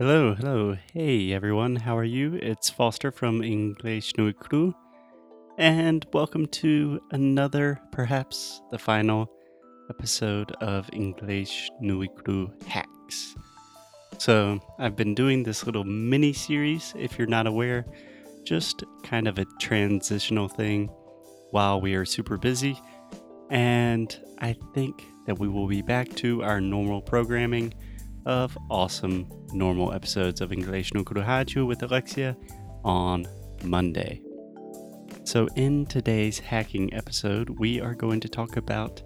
Hello, hello. Hey everyone, how are you? It's Foster from English Nui Cru, and welcome to another, perhaps the final episode of English Nui Cru Hacks. So, I've been doing this little mini series, if you're not aware, just kind of a transitional thing while we are super busy, and I think that we will be back to our normal programming of awesome normal episodes of English no Kurohaju with Alexia on Monday. So, in today's hacking episode, we are going to talk about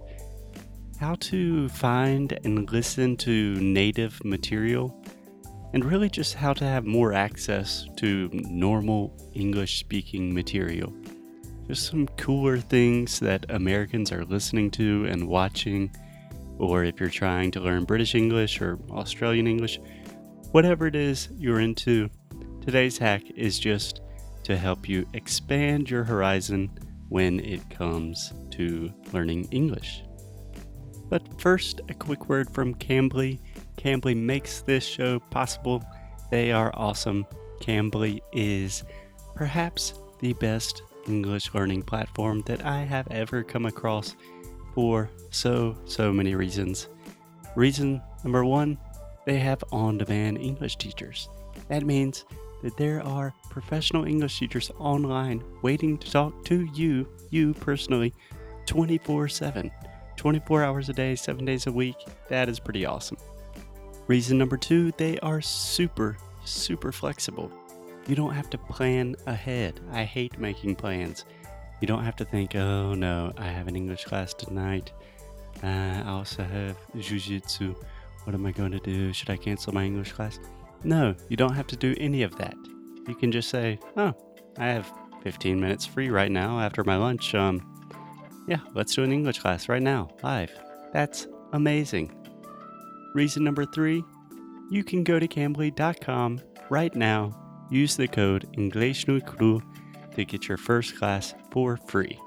how to find and listen to native material and really just how to have more access to normal English speaking material. Just some cooler things that Americans are listening to and watching or if you're trying to learn British English or Australian English, whatever it is you're into, today's hack is just to help you expand your horizon when it comes to learning English. But first, a quick word from Cambly. Cambly makes this show possible. They are awesome. Cambly is perhaps the best English learning platform that I have ever come across for so, so many reasons. Reason number one, they have on demand English teachers. That means that there are professional English teachers online waiting to talk to you, you personally, 24 7. 24 hours a day, 7 days a week. That is pretty awesome. Reason number two, they are super, super flexible. You don't have to plan ahead. I hate making plans. You don't have to think, oh no, I have an English class tonight. Uh, I also have jujitsu. What am I going to do? Should I cancel my English class? No, you don't have to do any of that. You can just say, oh, I have 15 minutes free right now after my lunch. Um, yeah, let's do an English class right now, live. That's amazing. Reason number three, you can go to cambly.com right now, use the code EnglishNuiCru to get your first class for free.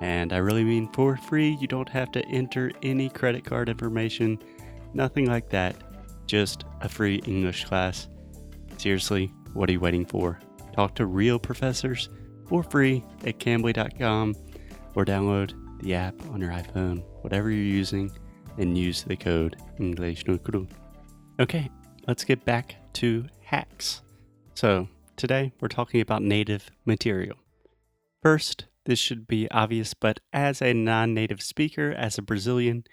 And I really mean for free. You don't have to enter any credit card information, nothing like that. Just a free English class. Seriously, what are you waiting for? Talk to real professors for free at cambly.com or download the app on your iPhone, whatever you're using, and use the code English no Okay, let's get back to hacks. So, Today, we're talking about native material. First, this should be obvious, but as a non native speaker, as a Brazilian,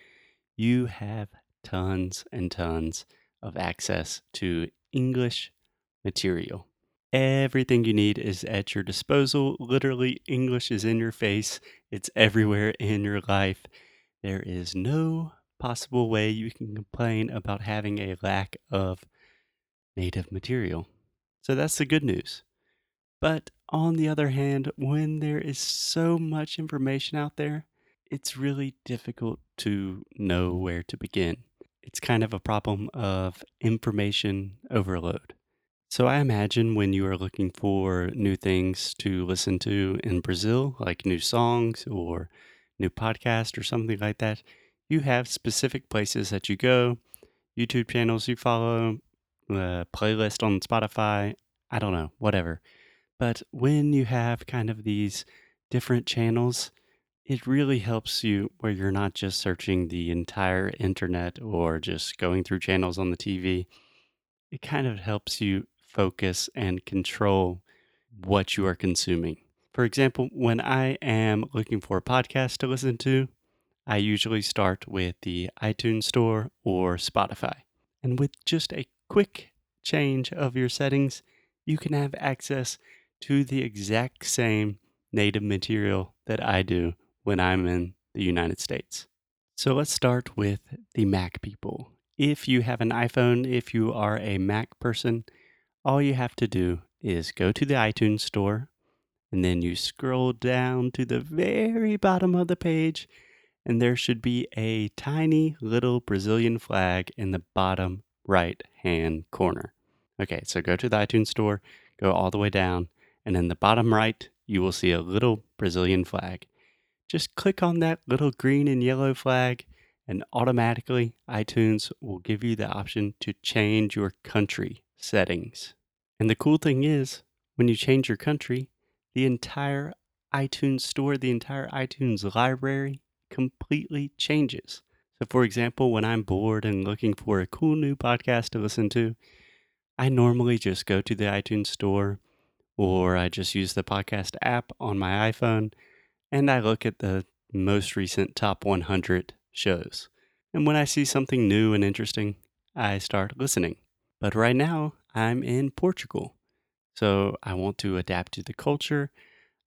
you have tons and tons of access to English material. Everything you need is at your disposal. Literally, English is in your face, it's everywhere in your life. There is no possible way you can complain about having a lack of native material. So that's the good news. But on the other hand, when there is so much information out there, it's really difficult to know where to begin. It's kind of a problem of information overload. So I imagine when you are looking for new things to listen to in Brazil, like new songs or new podcast or something like that, you have specific places that you go, YouTube channels you follow, a playlist on Spotify, I don't know, whatever. But when you have kind of these different channels, it really helps you where you're not just searching the entire internet or just going through channels on the TV. It kind of helps you focus and control what you are consuming. For example, when I am looking for a podcast to listen to, I usually start with the iTunes Store or Spotify. And with just a quick change of your settings, you can have access to the exact same native material that I do when I'm in the United States. So let's start with the Mac people. If you have an iPhone, if you are a Mac person, all you have to do is go to the iTunes store and then you scroll down to the very bottom of the page and there should be a tiny little Brazilian flag in the bottom right hand corner. Okay, so go to the iTunes store, go all the way down, and in the bottom right, you will see a little Brazilian flag. Just click on that little green and yellow flag, and automatically iTunes will give you the option to change your country settings. And the cool thing is, when you change your country, the entire iTunes store, the entire iTunes library completely changes. So, for example, when I'm bored and looking for a cool new podcast to listen to, I normally just go to the iTunes store or I just use the podcast app on my iPhone and I look at the most recent top 100 shows. And when I see something new and interesting, I start listening. But right now, I'm in Portugal. So I want to adapt to the culture.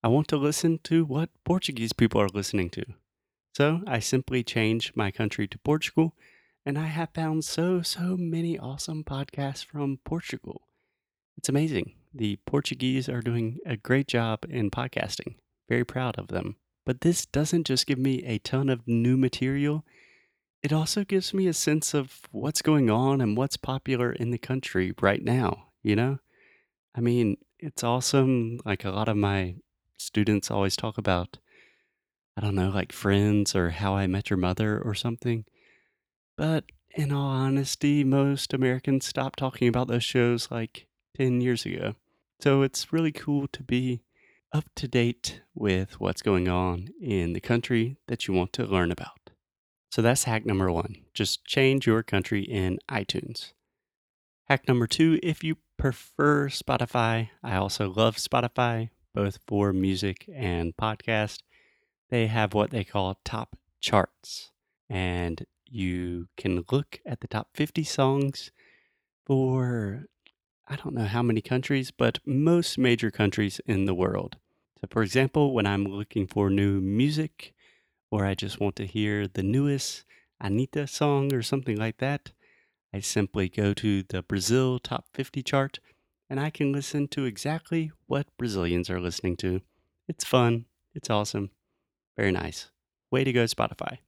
I want to listen to what Portuguese people are listening to. So I simply change my country to Portugal, and I have found so, so many awesome podcasts from Portugal. It's amazing. The Portuguese are doing a great job in podcasting. Very proud of them. But this doesn't just give me a ton of new material, it also gives me a sense of what's going on and what's popular in the country right now, you know? I mean, it's awesome. Like a lot of my students always talk about, I don't know, like Friends or How I Met Your Mother or something. But in all honesty, most Americans stopped talking about those shows like 10 years ago. So it's really cool to be up to date with what's going on in the country that you want to learn about. So that's hack number one. Just change your country in iTunes. Hack number two, if you prefer Spotify, I also love Spotify, both for music and podcast. They have what they call top charts, and you can look at the top 50 songs for I don't know how many countries, but most major countries in the world. So, for example, when I'm looking for new music, or I just want to hear the newest Anitta song or something like that, I simply go to the Brazil Top 50 chart and I can listen to exactly what Brazilians are listening to. It's fun, it's awesome, very nice. Way to go, Spotify.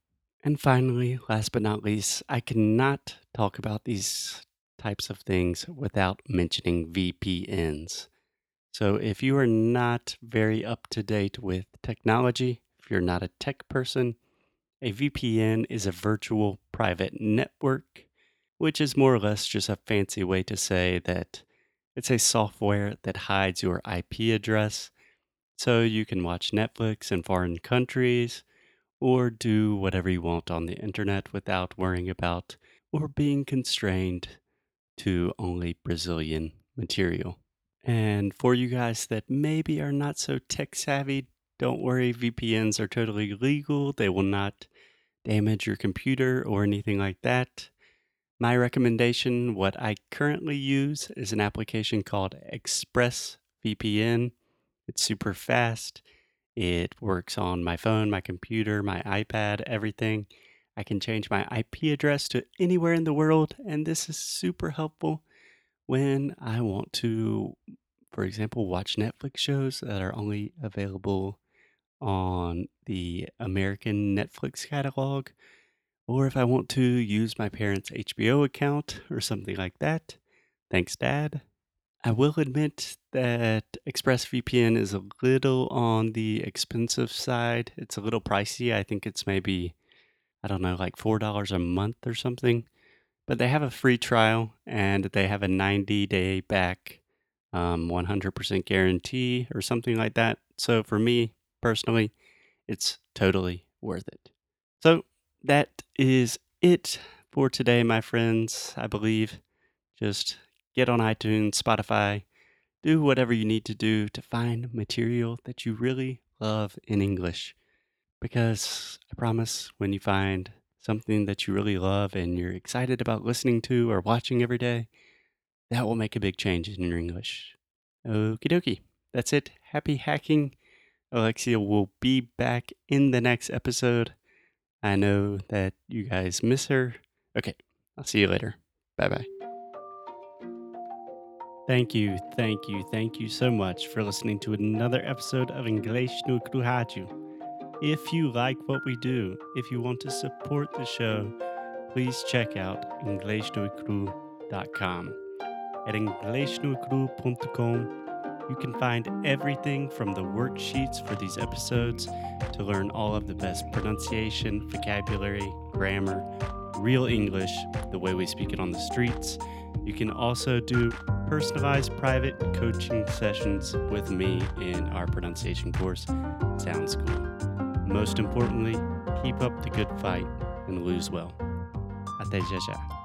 And finally, last but not least, I cannot talk about these types of things without mentioning VPNs. So, if you are not very up to date with technology, if you're not a tech person, a VPN is a virtual private network, which is more or less just a fancy way to say that it's a software that hides your IP address so you can watch Netflix in foreign countries or do whatever you want on the internet without worrying about or being constrained to only Brazilian material. And for you guys that maybe are not so tech savvy, don't worry, VPNs are totally legal. They will not damage your computer or anything like that. My recommendation, what I currently use, is an application called ExpressVPN. It's super fast. It works on my phone, my computer, my iPad, everything. I can change my IP address to anywhere in the world, and this is super helpful when I want to, for example, watch Netflix shows that are only available on the American Netflix catalog, or if I want to use my parents' HBO account or something like that. Thanks, Dad. I will admit that ExpressVPN is a little on the expensive side. It's a little pricey. I think it's maybe, I don't know, like $4 a month or something. But they have a free trial and they have a 90 day back, um, 100% guarantee or something like that. So for me, personally, it's totally worth it. So that is it for today, my friends. I believe just get on iTunes, Spotify, do whatever you need to do to find material that you really love in English. Because I promise when you find something that you really love and you're excited about listening to or watching every day, that will make a big change in your English. Okie dokie. That's it. Happy hacking. Alexia will be back in the next episode. I know that you guys miss her. Okay, I'll see you later. Bye bye. Thank you, thank you, thank you so much for listening to another episode of English no Kruhaju. If you like what we do, if you want to support the show, please check out EnglishNoCru.com. At EnglishNoCru.com, you can find everything from the worksheets for these episodes to learn all of the best pronunciation, vocabulary, grammar, real English, the way we speak it on the streets. You can also do personalized private coaching sessions with me in our pronunciation course, Sound School. Most importantly, keep up the good fight and lose well. Até já já.